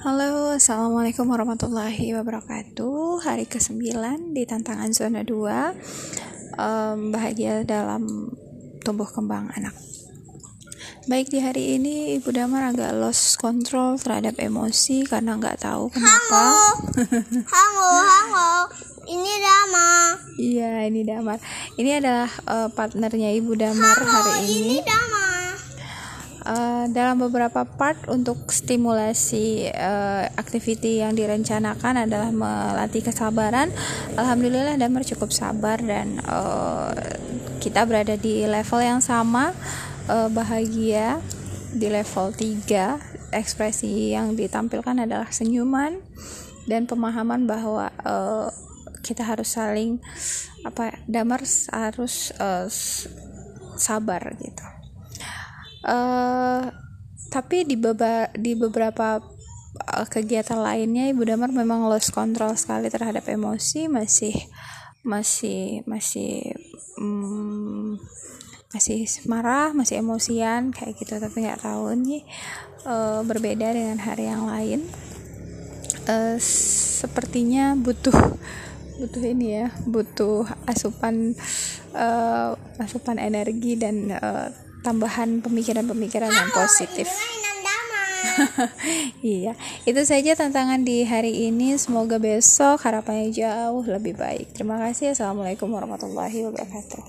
Halo, Assalamualaikum warahmatullahi wabarakatuh Hari ke-9 di tantangan zona 2 um, Bahagia dalam tumbuh kembang anak Baik di hari ini Ibu Damar agak lost control terhadap emosi karena nggak tahu kenapa. Halo, halo, ini Damar. Iya, ini Damar. Ini adalah uh, partnernya Ibu Damar halo, hari ini. Ini Damar. Uh, dalam beberapa part untuk stimulasi uh, activity yang direncanakan adalah melatih kesabaran. Alhamdulillah Damar cukup sabar dan uh, kita berada di level yang sama uh, bahagia di level 3. Ekspresi yang ditampilkan adalah senyuman dan pemahaman bahwa uh, kita harus saling apa Damar harus uh, sabar gitu uh, tapi di beberapa di beberapa uh, kegiatan lainnya Ibu Damar memang lost control sekali terhadap emosi masih masih masih um, masih marah masih emosian kayak gitu tapi nggak tahu. Nih uh, berbeda dengan hari yang lain. Uh, sepertinya butuh butuh ini ya butuh asupan uh, asupan energi dan uh, tambahan pemikiran-pemikiran yang positif. iya, itu saja tantangan di hari ini. Semoga besok harapannya jauh lebih baik. Terima kasih. Assalamualaikum warahmatullahi wabarakatuh.